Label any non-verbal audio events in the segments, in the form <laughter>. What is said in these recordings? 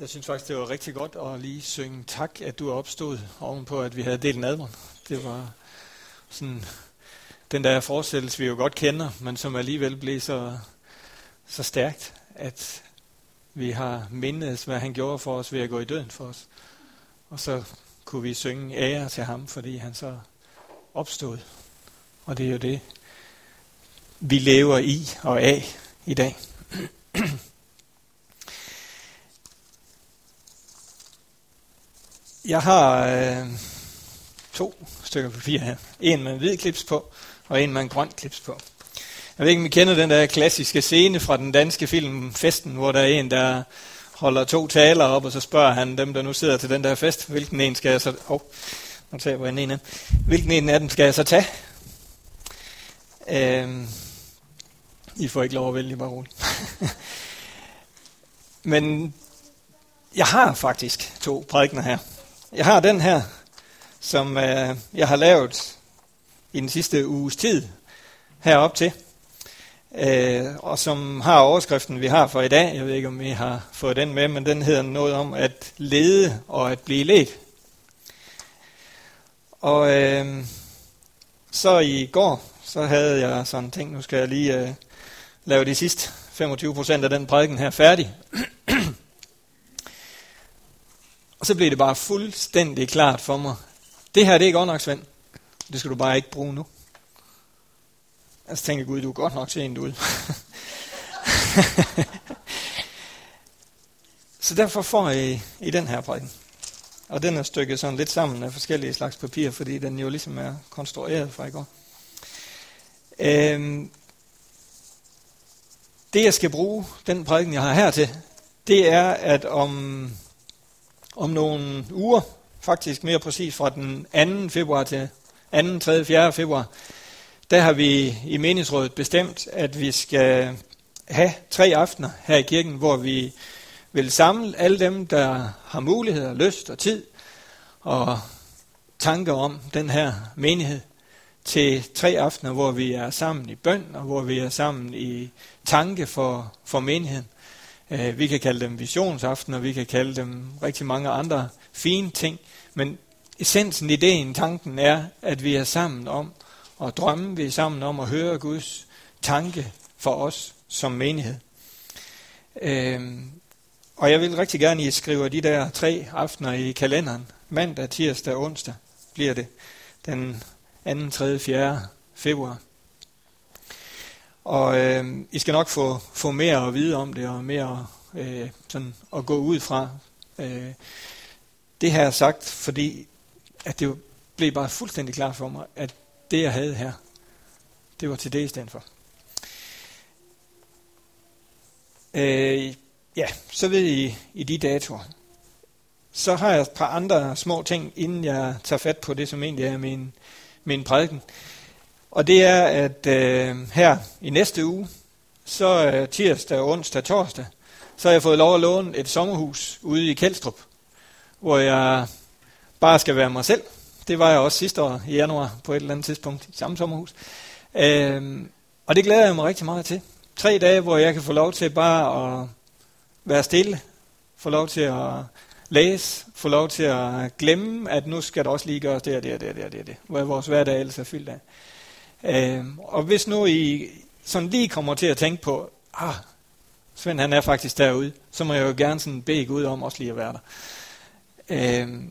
Jeg synes faktisk, det var rigtig godt at lige synge tak, at du er opstået ovenpå, at vi havde delt nadveren. Det var sådan den der forestillelse, vi jo godt kender, men som alligevel blev så, så stærkt, at vi har mindet, hvad han gjorde for os ved at gå i døden for os. Og så kunne vi synge ære til ham, fordi han så opstod. Og det er jo det, vi lever i og af i dag. <clears throat> Jeg har øh, to stykker papir her. En med en hvid klips på, og en med en grøn klips på. Jeg ved ikke, om I kender den der klassiske scene fra den danske film Festen, hvor der er en, der holder to taler op, og så spørger han dem, der nu sidder til den der fest, hvilken en skal jeg så... Oh, nu tager jeg en af. Hvilken en af dem skal jeg så tage? Øhm, I får ikke lov at vælge, bare roligt. <laughs> Men jeg har faktisk to prædikner her. Jeg har den her, som øh, jeg har lavet i den sidste uges tid herop til, øh, og som har overskriften, vi har for i dag. Jeg ved ikke, om I har fået den med, men den hedder noget om at lede og at blive ledt. Og øh, så i går, så havde jeg sådan tænkt, nu skal jeg lige øh, lave de sidste 25% af den prædiken her færdig. Og så blev det bare fuldstændig klart for mig. Det her, det er godt nok, Svend. Det skal du bare ikke bruge nu. Altså tænker Gud, du er godt nok sent ud. <laughs> så derfor får I, i den her prædiken. Og den er stykket sådan lidt sammen af forskellige slags papir, fordi den jo ligesom er konstrueret fra i går. Øhm, det jeg skal bruge, den prædiken jeg har her til, det er, at om om nogle uger, faktisk mere præcis fra den 2. februar til 2., 3., 4. februar, der har vi i meningsrådet bestemt, at vi skal have tre aftener her i kirken, hvor vi vil samle alle dem, der har mulighed og lyst og tid og tanker om den her menighed til tre aftener, hvor vi er sammen i bøn og hvor vi er sammen i tanke for, for menigheden. Øh, vi kan kalde dem visionsaftener, vi kan kalde dem rigtig mange andre fine ting, men essensen, ideen, tanken er, at vi er sammen om at drømme, vi er sammen om at høre Guds tanke for os som menighed. Øhm, og jeg vil rigtig gerne, at I skriver de der tre aftener i kalenderen. Mandag, tirsdag og onsdag bliver det den 2., 3., 4. februar. Og øh, I skal nok få, få mere at vide om det, og mere øh, sådan at gå ud fra. Øh, det har jeg sagt, fordi at det blev bare fuldstændig klart for mig, at det jeg havde her, det var til det i stedet for. Øh, ja, så ved I i de datoer. Så har jeg et par andre små ting, inden jeg tager fat på det, som egentlig er min, min prædiken. Og det er, at øh, her i næste uge, så øh, tirsdag, onsdag, torsdag, så har jeg fået lov at låne et sommerhus ude i Kældstrup, hvor jeg bare skal være mig selv. Det var jeg også sidste år i januar på et eller andet tidspunkt i samme sommerhus. Øh, og det glæder jeg mig rigtig meget til. Tre dage, hvor jeg kan få lov til bare at være stille, få lov til at læse, få lov til at glemme, at nu skal der også lige gøres det og det og det og det, og det, det hvor vores hverdag ellers er fyldt af. Øh, og hvis nu I sådan lige kommer til at tænke på, ah, Svend han er faktisk derude, så må jeg jo gerne sådan bede Gud om også lige at være der. Øh,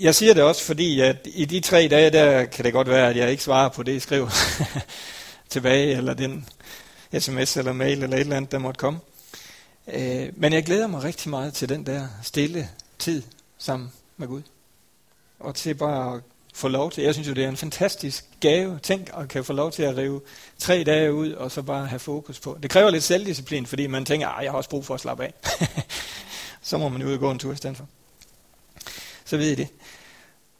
jeg siger det også, fordi at i de tre dage, der kan det godt være, at jeg ikke svarer på det, I skriver <laughs> tilbage, eller den sms eller mail eller et eller andet, der måtte komme. Øh, men jeg glæder mig rigtig meget til den der stille tid sammen med Gud. Og til bare at få lov til, jeg synes jo, det er en fantastisk gave. Tænk at kan få lov til at rive tre dage ud, og så bare have fokus på. Det kræver lidt selvdisciplin, fordi man tænker, at jeg har også brug for at slappe af. <laughs> så må man jo ud og gå en tur i stedet for. Så ved I det.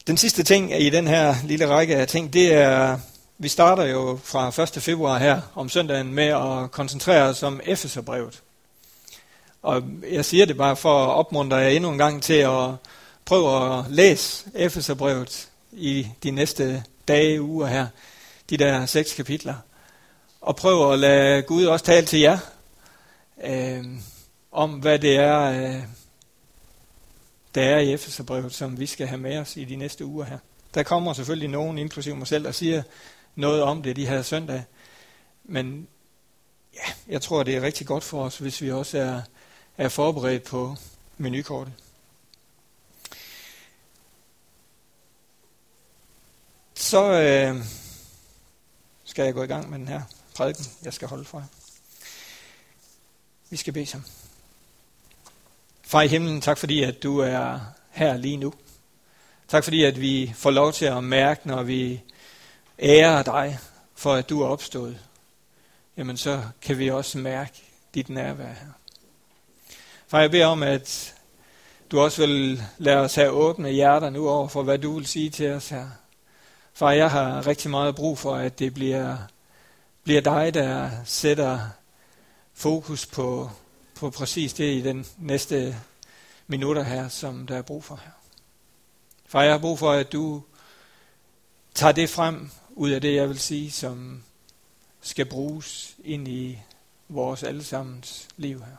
Den sidste ting i den her lille række af ting, det er, vi starter jo fra 1. februar her om søndagen med at koncentrere os om Efeserbrevet. Og jeg siger det bare for at opmuntre jer endnu en gang til at prøve at læse Efeserbrevet i de næste dage, uger her, de der seks kapitler. Og prøv at lade Gud også tale til jer. Øh, om, hvad det er, øh, der er i Efeserbrevet, som vi skal have med os i de næste uger her. Der kommer selvfølgelig nogen, inklusive mig selv, og siger noget om det de her søndag. Men ja, jeg tror, det er rigtig godt for os, hvis vi også er, er forberedt på menukortet. Så øh, skal jeg gå i gang med den her prædiken, jeg skal holde for jer. Vi skal bede sammen. Far i himlen, tak fordi, at du er her lige nu. Tak fordi, at vi får lov til at mærke, når vi ærer dig for, at du er opstået. Jamen så kan vi også mærke dit nærvær her. Far, jeg beder om, at du også vil lade os have åbne hjerter nu over for, hvad du vil sige til os her. Far, jeg har rigtig meget brug for, at det bliver, bliver dig, der sætter fokus på, på præcis det i den næste minutter her, som der er brug for her. Far, jeg har brug for, at du tager det frem ud af det, jeg vil sige, som skal bruges ind i vores allesammens liv her.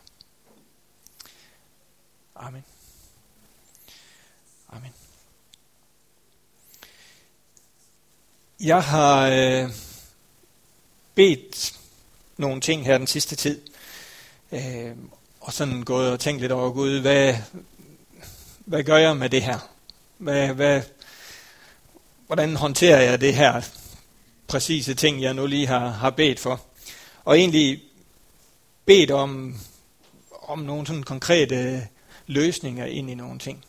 Amen. Amen. Jeg har øh, bedt nogle ting her den sidste tid, øh, og sådan gået og tænkt lidt over, Gud, hvad, hvad gør jeg med det her? Hvad, hvad, hvordan håndterer jeg det her præcise ting, jeg nu lige har, har bedt for? Og egentlig bedt om, om nogle sådan konkrete løsninger ind i nogle ting.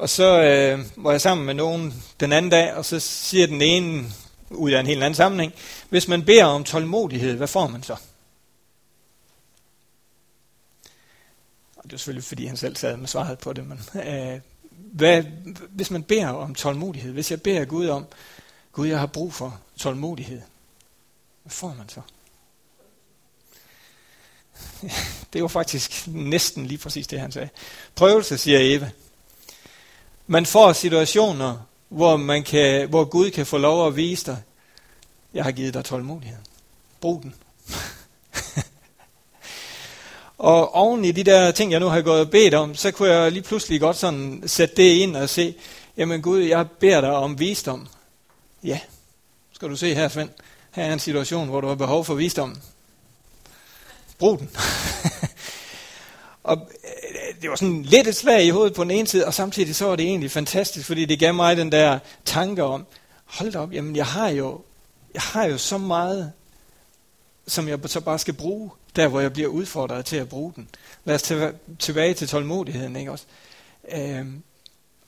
Og så øh, var jeg sammen med nogen den anden dag, og så siger den ene, ud af en helt anden sammenhæng, hvis man beder om tålmodighed, hvad får man så? Og det er selvfølgelig, fordi han selv sad med svaret på det, men øh, hvad, hvis man beder om tålmodighed, hvis jeg beder Gud om, Gud, jeg har brug for tålmodighed, hvad får man så? <laughs> Det er faktisk næsten lige præcis det, han sagde. Prøvelse, siger Eva. Man får situationer, hvor, man kan, hvor Gud kan få lov at vise dig, jeg har givet dig tålmodighed. Brug den. <laughs> og oven i de der ting, jeg nu har gået og bedt om, så kunne jeg lige pludselig godt sådan sætte det ind og se, jamen Gud, jeg beder dig om visdom. Ja, skal du se her, Svend. Her er en situation, hvor du har behov for visdom. Brug den. <laughs> og det var sådan lidt et slag i hovedet på den ene side, og samtidig så var det egentlig fantastisk, fordi det gav mig den der tanke om, hold da op, jamen jeg har jo, jeg har jo så meget, som jeg så bare skal bruge, der hvor jeg bliver udfordret til at bruge den. Lad os tilbage til tålmodigheden, ikke også? Øhm,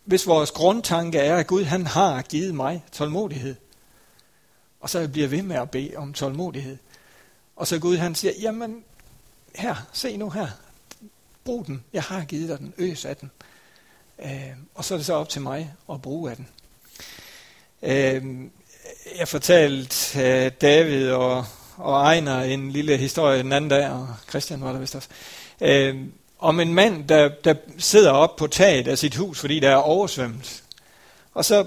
hvis vores grundtanke er, at Gud han har givet mig tålmodighed, og så bliver jeg ved med at bede om tålmodighed, og så Gud han siger, jamen her, se nu her, Brug den. Jeg har givet dig den. Øs af den. Øh, og så er det så op til mig at bruge af den. Øh, jeg fortalte øh, David og, og Ejner en lille historie den anden dag, og Christian var der vist også, øh, om en mand, der, der sidder op på taget af sit hus, fordi der er oversvømmet. Og så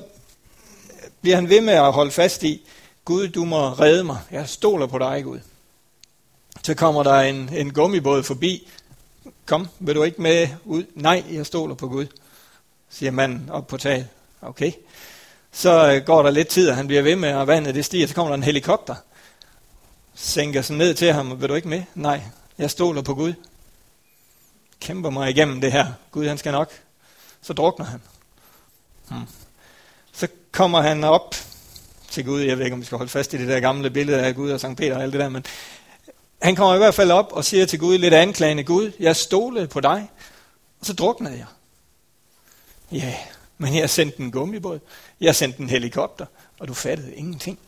bliver han ved med at holde fast i, Gud, du må redde mig. Jeg stoler på dig, Gud. Så kommer der en, en gummibåd forbi, kom, vil du ikke med ud? Nej, jeg stoler på Gud, siger manden op på taget. Okay. Så øh, går der lidt tid, og han bliver ved med, og vandet det stiger, så kommer der en helikopter. Sænker sig ned til ham, vil du ikke med? Nej, jeg stoler på Gud. Kæmper mig igennem det her. Gud, han skal nok. Så drukner han. Hmm. Så kommer han op til Gud. Jeg ved ikke, om vi skal holde fast i det der gamle billede af Gud og Sankt Peter og alt det der, men han kommer i hvert fald op og siger til Gud lidt anklagende, Gud, jeg stolede på dig, og så druknede jeg. Ja, men jeg sendte en gummibåd, jeg sendte en helikopter, og du fattede ingenting.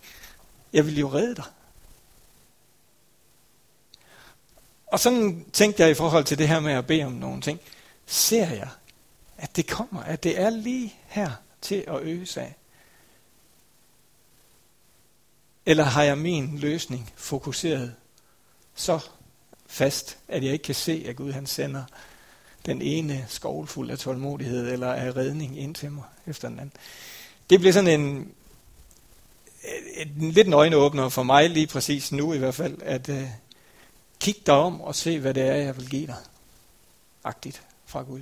Jeg ville jo redde dig. Og sådan tænkte jeg i forhold til det her med at bede om nogle ting. Ser jeg, at det kommer, at det er lige her til at øge af? Eller har jeg min løsning fokuseret så fast, at jeg ikke kan se, at Gud han sender den ene skovlfuld af tålmodighed eller af redning ind til mig efter den anden. Det bliver sådan en, en, en lidt en øjenåbner for mig lige præcis nu i hvert fald, at øh, uh, kigge dig om og se, hvad det er, jeg vil give dig. agtigt fra Gud.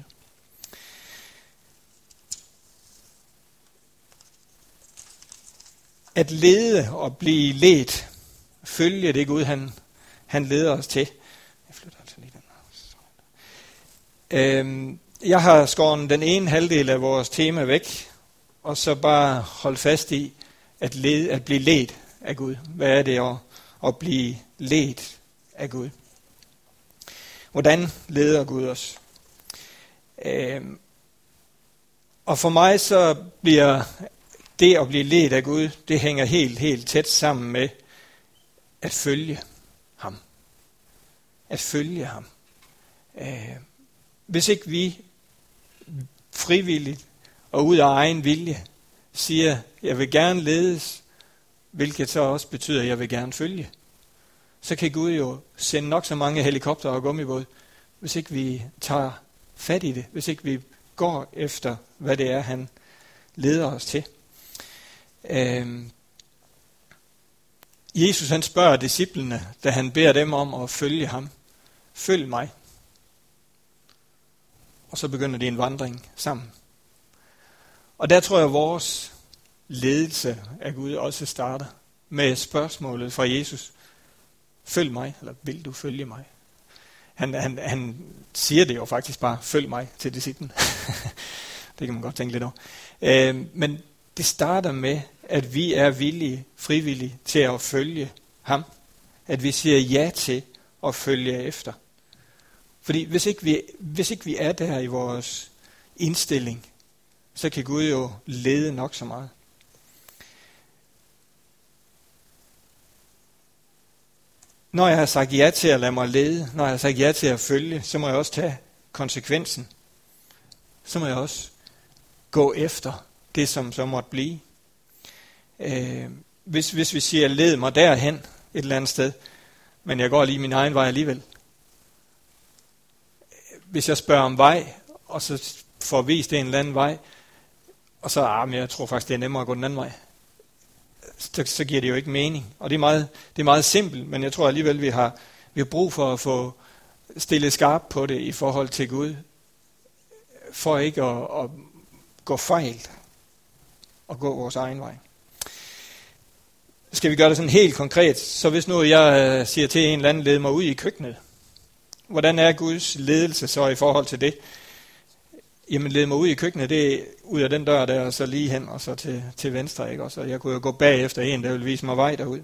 At lede og blive ledt, følge det Gud, han, han leder os til. Jeg flytter altså lige den øhm, Jeg har skåret den ene halvdel af vores tema væk, og så bare holde fast i at, lede, at blive ledt af Gud. Hvad er det at, at blive ledt af Gud? Hvordan leder Gud os? Øhm, og for mig så bliver det at blive ledt af Gud, det hænger helt, helt tæt sammen med at følge. At følge ham. Øh, hvis ikke vi frivilligt og ud af egen vilje siger, jeg vil gerne ledes, hvilket så også betyder, at jeg vil gerne følge, så kan Gud jo sende nok så mange helikopter og gummibåd, hvis ikke vi tager fat i det, hvis ikke vi går efter, hvad det er, han leder os til. Øhm, Jesus han spørger disciplene, da han beder dem om at følge ham. Følg mig. Og så begynder de en vandring sammen. Og der tror jeg, at vores ledelse af Gud også starter med spørgsmålet fra Jesus. Følg mig, eller vil du følge mig? Han, han, han siger det jo faktisk bare, følg mig til disciplen. <laughs> det kan man godt tænke lidt over. Øh, men det starter med, at vi er villige, frivillige til at følge ham. At vi siger ja til at følge efter. Fordi hvis ikke vi, hvis ikke vi er der i vores indstilling, så kan Gud jo lede nok så meget. Når jeg har sagt ja til at lade mig lede, når jeg har sagt ja til at følge, så må jeg også tage konsekvensen. Så må jeg også gå efter det, som så måtte blive. Øh, hvis, hvis vi siger, led mig derhen et eller andet sted, men jeg går lige min egen vej alligevel. Hvis jeg spørger om vej, og så får vist en eller anden vej, og så, ah, men jeg tror faktisk, det er nemmere at gå den anden vej, så, så giver det jo ikke mening. Og det er meget, det er meget simpelt, men jeg tror alligevel, vi har, vi har brug for at få stillet skarpt på det i forhold til Gud, for ikke at, at gå fejl og gå vores egen vej. Skal vi gøre det sådan helt konkret, så hvis nu jeg øh, siger til en eller anden, led mig ud i køkkenet, hvordan er Guds ledelse så i forhold til det? Jamen led mig ud i køkkenet, det er ud af den dør der, og så lige hen, og så til, til venstre, ikke? Og så jeg kunne jo gå bagefter en, der vil vise mig vej derud.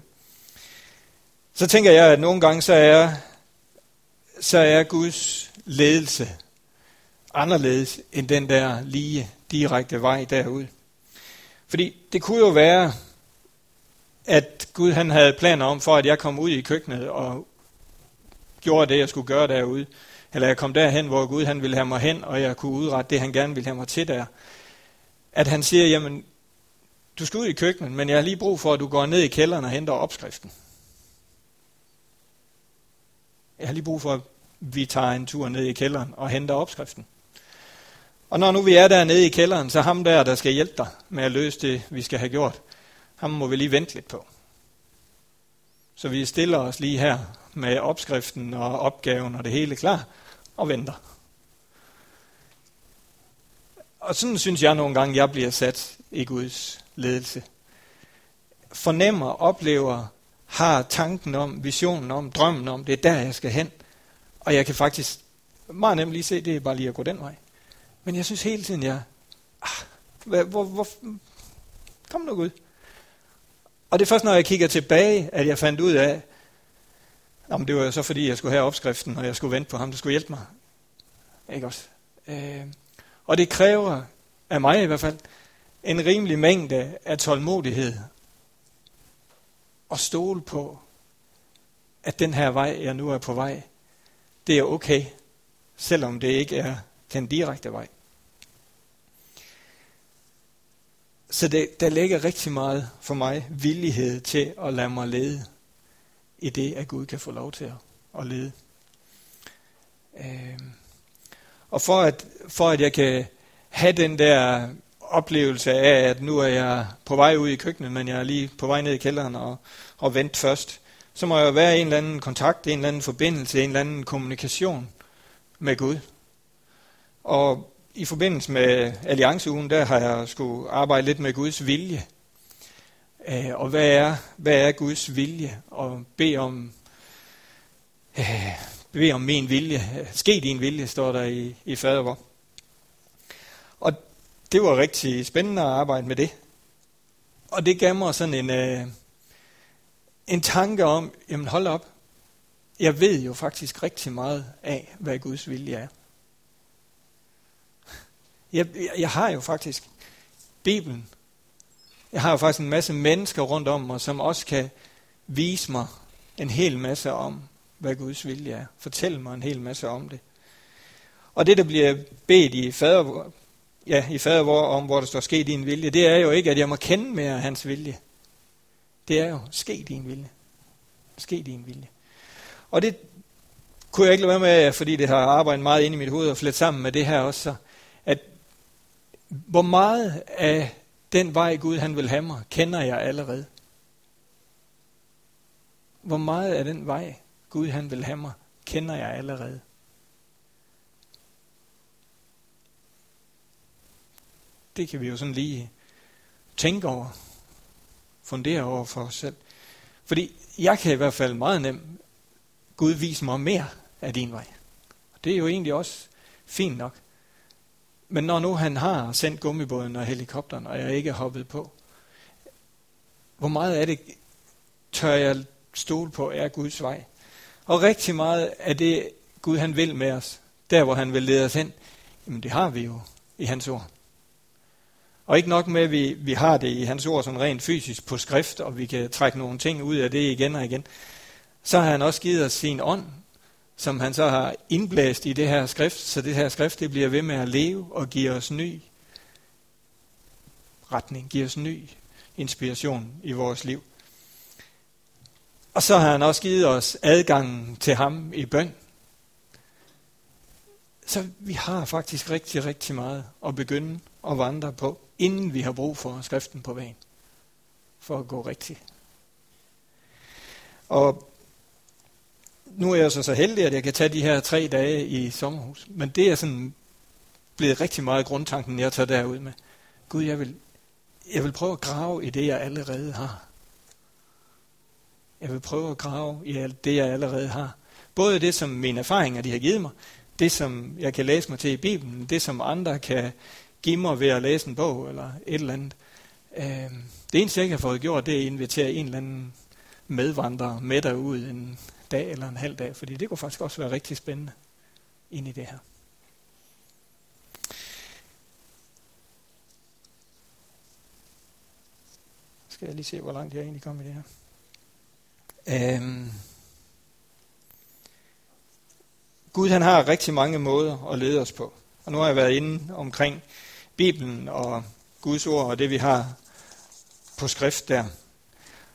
Så tænker jeg, at nogle gange så er, så er Guds ledelse anderledes end den der lige direkte vej derud. Fordi det kunne jo være, at Gud han havde planer om, for at jeg kom ud i køkkenet og gjorde det, jeg skulle gøre derude. Eller jeg kom derhen, hvor Gud han ville have mig hen, og jeg kunne udrette det, han gerne ville have mig til der. At han siger, jamen, du skal ud i køkkenet, men jeg har lige brug for, at du går ned i kælderen og henter opskriften. Jeg har lige brug for, at vi tager en tur ned i kælderen og henter opskriften. Og når nu vi er der nede i kælderen, så ham der, der skal hjælpe dig med at løse det, vi skal have gjort, ham må vi lige vente lidt på. Så vi stiller os lige her med opskriften og opgaven og det hele klar og venter. Og sådan synes jeg nogle gange, jeg bliver sat i Guds ledelse. Fornemmer, oplever, har tanken om, visionen om, drømmen om, det er der, jeg skal hen. Og jeg kan faktisk meget nemt lige se, det er bare lige at gå den vej. Men jeg synes hele tiden, jeg... Ah, hvor, hvor, hvor, kom nu Gud. Og det er først, når jeg kigger tilbage, at jeg fandt ud af, Jamen, det var så fordi, jeg skulle have opskriften, og jeg skulle vente på ham, der skulle hjælpe mig. Ikke også? Øh, og det kræver, af mig i hvert fald, en rimelig mængde af tålmodighed. Og stole på, at den her vej, jeg nu er på vej, det er okay, selvom det ikke er den direkte vej. Så det, der ligger rigtig meget for mig villighed til at lade mig lede i det, at Gud kan få lov til at, at lede. Øh, og for at, for at jeg kan have den der oplevelse af, at nu er jeg på vej ud i køkkenet, men jeg er lige på vej ned i kælderen og, og vent først, så må jeg være en eller anden kontakt, en eller anden forbindelse, en eller anden kommunikation med Gud. Og i forbindelse med Allianceugen, der har jeg skulle arbejde lidt med Guds vilje. Øh, og hvad er, hvad er Guds vilje? Og bede om, øh, bede om min vilje. Ske din vilje, står der i, i fadervor. Og det var rigtig spændende at arbejde med det. Og det gav mig sådan en, øh, en tanke om, jamen hold op, jeg ved jo faktisk rigtig meget af, hvad Guds vilje er. Jeg, jeg har jo faktisk Bibelen. Jeg har jo faktisk en masse mennesker rundt om mig, som også kan vise mig en hel masse om, hvad Guds vilje er. Fortælle mig en hel masse om det. Og det, der bliver bedt i fader, ja, i fader om, hvor der står ske din vilje, det er jo ikke, at jeg må kende mere hans vilje. Det er jo, ske din vilje. Ske din vilje. Og det kunne jeg ikke lade være med, fordi det har arbejdet meget ind i mit hoved og flet sammen med det her også, så, hvor meget af den vej Gud han vil have mig, kender jeg allerede. Hvor meget af den vej Gud han vil have mig, kender jeg allerede. Det kan vi jo sådan lige tænke over, fundere over for os selv. Fordi jeg kan i hvert fald meget nemt Gud vise mig mere af din vej. Det er jo egentlig også fint nok. Men når nu han har sendt gummibåden og helikopteren, og jeg ikke er hoppet på, hvor meget af det tør jeg stole på er Guds vej? Og rigtig meget af det, Gud han vil med os, der hvor han vil lede os hen, jamen det har vi jo i hans ord. Og ikke nok med, at vi, vi har det i hans ord sådan rent fysisk på skrift, og vi kan trække nogle ting ud af det igen og igen. Så har han også givet os sin ånd, som han så har indblæst i det her skrift, så det her skrift det bliver ved med at leve og give os ny retning, give os ny inspiration i vores liv. Og så har han også givet os adgangen til ham i bøn. Så vi har faktisk rigtig, rigtig meget at begynde at vandre på, inden vi har brug for skriften på vejen, for at gå rigtigt. Og nu er jeg så så heldig, at jeg kan tage de her tre dage i sommerhus. Men det er sådan blevet rigtig meget grundtanken, jeg tager derud med. Gud, jeg vil, jeg vil prøve at grave i det, jeg allerede har. Jeg vil prøve at grave i alt det, jeg allerede har. Både det, som mine erfaringer de har givet mig, det, som jeg kan læse mig til i Bibelen, det, som andre kan give mig ved at læse en bog eller et eller andet. Øhm, det eneste, jeg ikke har fået gjort, det er at invitere en eller anden medvandrer med derud en dag eller en halv dag, fordi det kunne faktisk også være rigtig spændende ind i det her. Skal jeg lige se, hvor langt jeg egentlig kom i det her. Øhm. Gud han har rigtig mange måder at lede os på. Og nu har jeg været inde omkring Bibelen og Guds ord og det vi har på skrift der.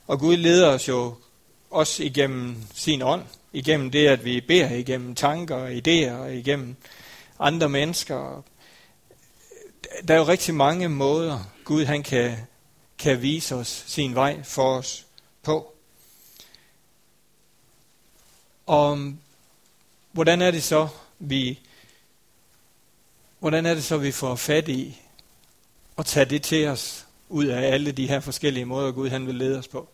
Og Gud leder os jo også igennem sin ånd, igennem det, at vi beder, igennem tanker og idéer, og igennem andre mennesker. Der er jo rigtig mange måder, Gud han kan, kan vise os sin vej for os på. Og hvordan er det så, vi, hvordan er det så, vi får fat i at tage det til os ud af alle de her forskellige måder, Gud han vil lede os på?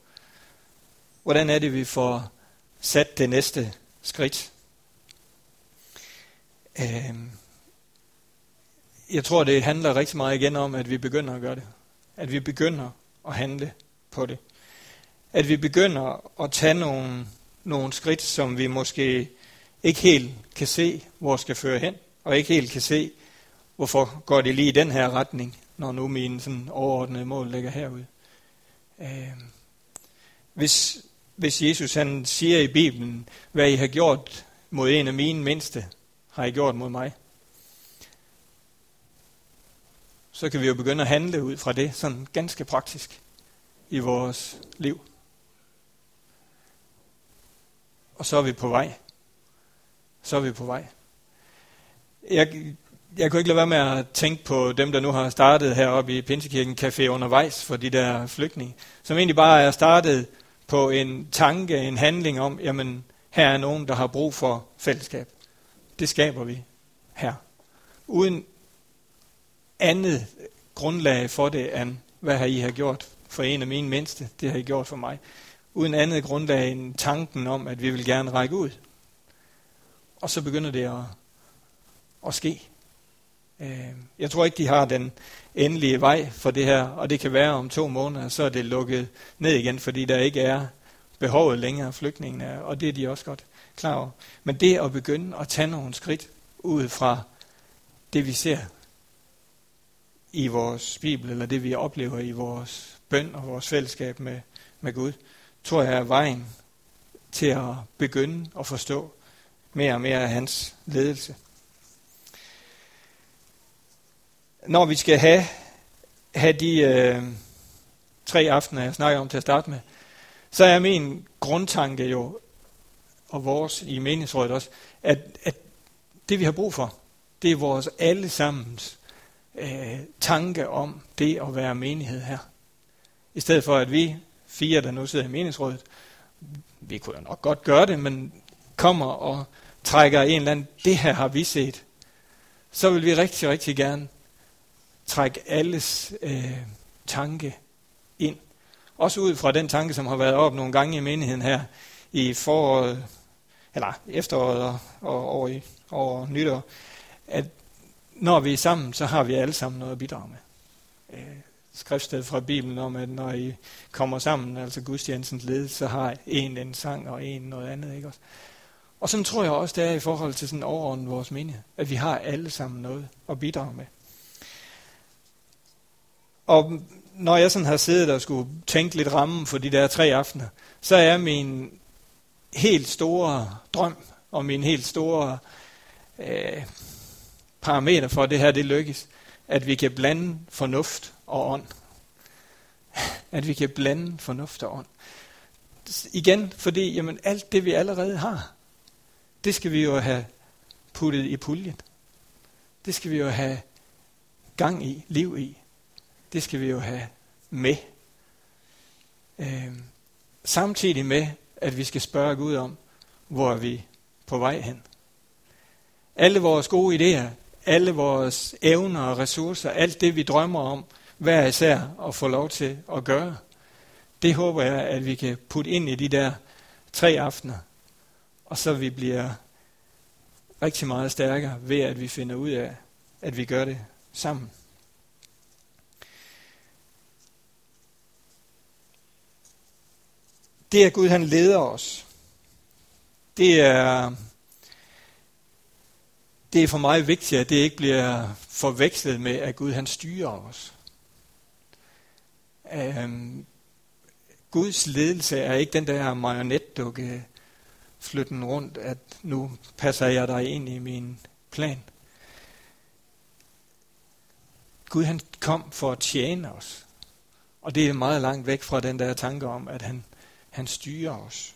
Hvordan er det, vi får sat det næste skridt? Øhm, jeg tror, det handler rigtig meget igen om, at vi begynder at gøre det. At vi begynder at handle på det. At vi begynder at tage nogle, nogle skridt, som vi måske ikke helt kan se, hvor skal føre hen, og ikke helt kan se, hvorfor går det lige i den her retning, når nu mine sådan overordnede mål ligger herude. Øh, hvis, hvis Jesus han siger i Bibelen, hvad I har gjort mod en af mine mindste, har I gjort mod mig. Så kan vi jo begynde at handle ud fra det, sådan ganske praktisk i vores liv. Og så er vi på vej. Så er vi på vej. Jeg, jeg kunne ikke lade være med at tænke på dem, der nu har startet heroppe i Pinsekirken Café undervejs for de der flygtninge, som egentlig bare er startet på en tanke, en handling om, jamen her er nogen, der har brug for fællesskab. Det skaber vi her. uden andet grundlag for det, end hvad har I har gjort for en af mine mindste, det har I gjort for mig. Uden andet grundlag end tanken om, at vi vil gerne række ud. Og så begynder det at, at ske. Øh, jeg tror ikke, de har den endelige vej for det her, og det kan være om to måneder, så er det lukket ned igen, fordi der ikke er behovet længere, flygtningene, og det er de også godt klar over. Men det at begynde at tage nogle skridt ud fra det, vi ser i vores Bibel, eller det, vi oplever i vores bøn og vores fællesskab med, med Gud, tror jeg er vejen til at begynde at forstå mere og mere af hans ledelse. Når vi skal have, have de øh, tre aftener, jeg snakker om til at starte med, så er min grundtanke jo, og vores i meningsrådet også, at, at det vi har brug for, det er vores allesammens øh, tanke om det at være menighed her. I stedet for at vi fire, der nu sidder i meningsrådet, vi kunne jo nok godt gøre det, men kommer og trækker en eller anden, det her har vi set, så vil vi rigtig, rigtig gerne trække alles øh, tanke ind. Også ud fra den tanke, som har været op nogle gange i menigheden her i foråret, eller efteråret og, og over, i, over nytår, at når vi er sammen, så har vi alle sammen noget at bidrage med. Øh, skriftsted fra Bibelen om, at når I kommer sammen, altså gudstjenestens led, så har en en sang og en noget andet. Ikke også? Og sådan tror jeg også, det er i forhold til sådan overordnet vores menighed, at vi har alle sammen noget at bidrage med. Og når jeg sådan har siddet og skulle tænke lidt rammen for de der tre aftener, så er min helt store drøm og min helt store øh, parameter for, at det her det lykkes, at vi kan blande fornuft og ånd. <laughs> At vi kan blande fornuft og ånd. Igen, fordi jamen, alt det, vi allerede har, det skal vi jo have puttet i puljen. Det skal vi jo have gang i, liv i. Det skal vi jo have med. Øh, samtidig med, at vi skal spørge Gud om, hvor er vi på vej hen. Alle vores gode idéer, alle vores evner og ressourcer, alt det vi drømmer om, hver især at få lov til at gøre, det håber jeg, at vi kan putte ind i de der tre aftener, og så vi bliver rigtig meget stærkere ved, at vi finder ud af, at vi gør det sammen. Det er Gud, han leder os. Det er, det er for mig vigtigt, at det ikke bliver forvekslet med, at Gud han styrer os. Um, Guds ledelse er ikke den der marionetdukke, flytten rundt, at nu passer jeg dig ind i min plan. Gud han kom for at tjene os. Og det er meget langt væk fra den der tanke om, at han, han styrer os.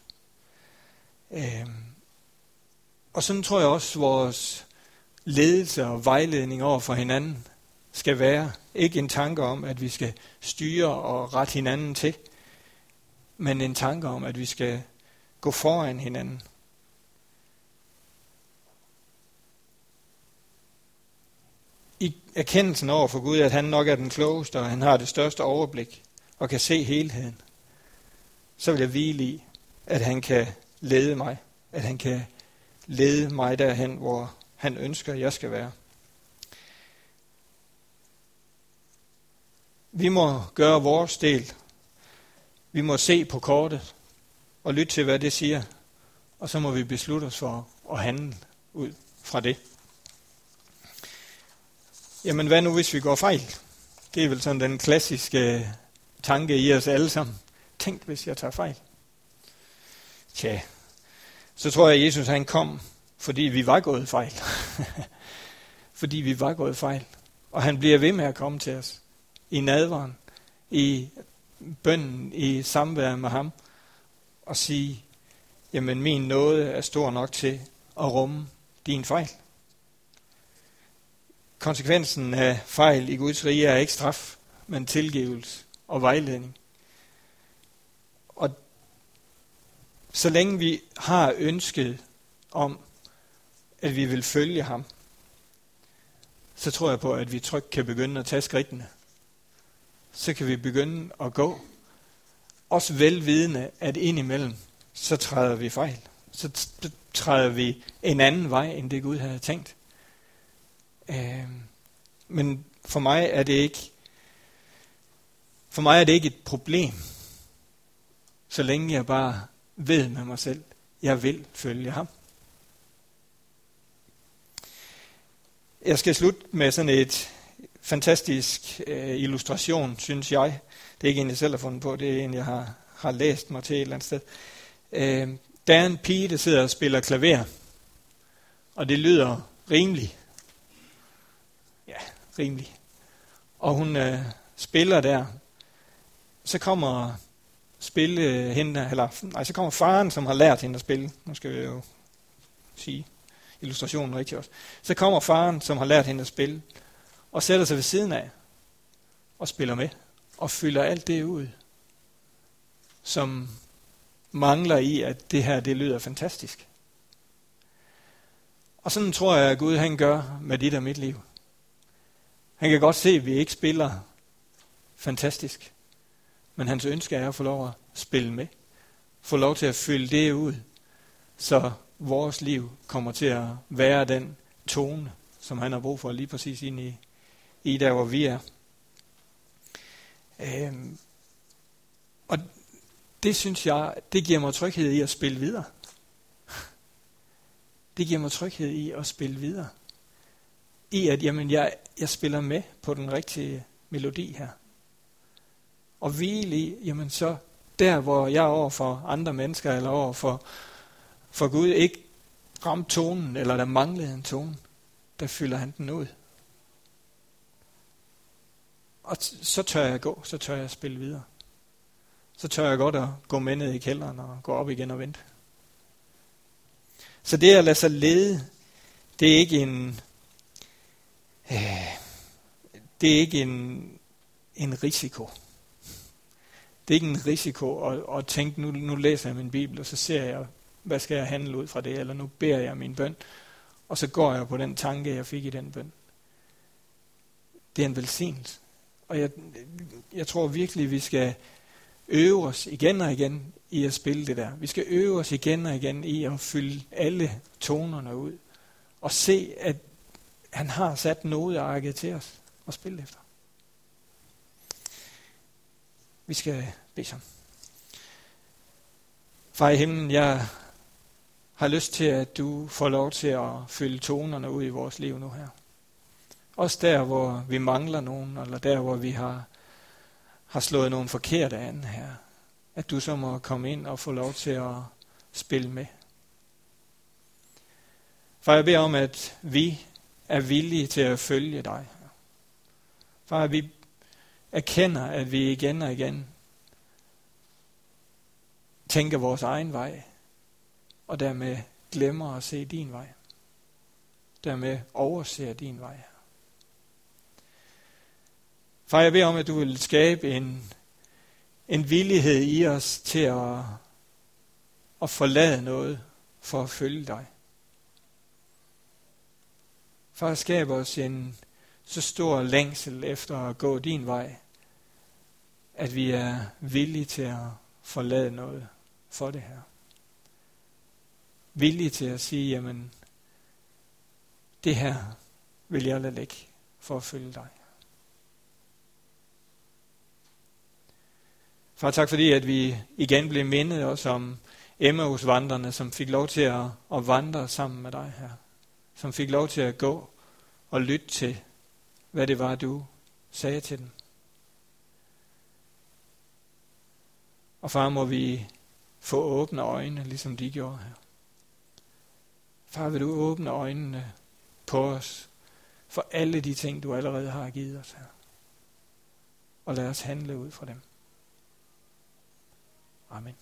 Øhm, og sådan tror jeg også, vores ledelse og vejledning over for hinanden skal være. Ikke en tanke om, at vi skal styre og rette hinanden til, men en tanke om, at vi skal gå foran hinanden. I erkendelsen over for Gud, at han nok er den klogeste, og han har det største overblik, og kan se helheden, så vil jeg hvile i, at han kan lede mig, at han kan lede mig derhen, hvor han ønsker, at jeg skal være. Vi må gøre vores del. Vi må se på kortet og lytte til, hvad det siger. Og så må vi beslutte os for at handle ud fra det. Jamen hvad nu, hvis vi går fejl? Det er vel sådan den klassiske tanke i os alle sammen. Tænk, hvis jeg tager fejl. Tja, så tror jeg, at Jesus han kom, fordi vi var gået fejl. <laughs> fordi vi var gået fejl. Og han bliver ved med at komme til os. I nadvaren, i bønden, i samvær med ham. Og sige, jamen min nåde er stor nok til at rumme din fejl. Konsekvensen af fejl i Guds rige er ikke straf, men tilgivelse og vejledning. Så længe vi har ønsket om, at vi vil følge ham, så tror jeg på, at vi trygt kan begynde at tage skridtene. Så kan vi begynde at gå. Også velvidende, at indimellem, så træder vi fejl. Så træder vi en anden vej, end det Gud havde tænkt. Øh, men for mig er det ikke for mig er det ikke et problem, så længe jeg bare ved med mig selv, jeg vil følge ham. Jeg skal slutte med sådan et fantastisk øh, illustration, synes jeg. Det er ikke en, jeg selv har fundet på, det er en, jeg har, har læst mig til et eller andet sted. Øh, der er en pige, der sidder og spiller klaver, og det lyder rimeligt. Ja, rimeligt. Og hun øh, spiller der. Så kommer spille øh, hende, eller nej, så kommer faren, som har lært hende at spille. Nu skal vi jo sige illustrationen rigtigt også. Så kommer faren, som har lært hende at spille, og sætter sig ved siden af og spiller med, og fylder alt det ud, som mangler i, at det her, det lyder fantastisk. Og sådan tror jeg, at Gud han gør med dit og mit liv. Han kan godt se, at vi ikke spiller fantastisk. Men hans ønske er at få lov at spille med. Få lov til at fylde det ud, så vores liv kommer til at være den tone, som han har brug for lige præcis ind i, i der, hvor vi er. Øhm, og det synes jeg, det giver mig tryghed i at spille videre. <laughs> Det giver mig tryghed i at spille videre. I at jamen, jeg, jeg spiller med på den rigtige melodi her. Og hvile i, jamen så der, hvor jeg over for andre mennesker, eller over for, for Gud, ikke ramte tonen, eller der manglede en tone, der fylder han den ud. Og så tør jeg gå, så tør jeg spille videre. Så tør jeg godt at gå med ned i kælderen og gå op igen og vente. Så det at lade sig lede, det er ikke en, øh, det er ikke en, en risiko. Det er ikke en risiko at, at tænke, nu, nu læser jeg min bibel, og så ser jeg, hvad skal jeg handle ud fra det, eller nu beder jeg min bøn, og så går jeg på den tanke, jeg fik i den bøn. Det er en velsignelse. Og jeg, jeg tror virkelig, vi skal øve os igen og igen i at spille det der. Vi skal øve os igen og igen i at fylde alle tonerne ud. Og se, at han har sat nodearket til os at spille efter. Vi skal bede sammen. Far i himlen, jeg har lyst til, at du får lov til at fylde tonerne ud i vores liv nu her. Også der, hvor vi mangler nogen, eller der, hvor vi har, har slået nogen forkerte an her. At du så må komme ind og få lov til at spille med. For jeg beder om, at vi er villige til at følge dig. For at vi erkender, at vi igen og igen tænker vores egen vej, og dermed glemmer at se din vej. Dermed overser din vej. Far, jeg beder om, at du vil skabe en, en villighed i os til at, at forlade noget for at følge dig. Far, skab os en så stor længsel efter at gå din vej, at vi er villige til at forlade noget for det her. Villige til at sige, jamen, det her vil jeg lade ligge for at følge dig. Far, tak fordi, at vi igen blev mindet os om Emmaus vandrene, som fik lov til at, at vandre sammen med dig her. Som fik lov til at gå og lytte til, hvad det var, du sagde til dem. Og far, må vi få åbne øjne, ligesom de gjorde her. Far, vil du åbne øjnene på os for alle de ting, du allerede har givet os her. Og lad os handle ud fra dem. Amen.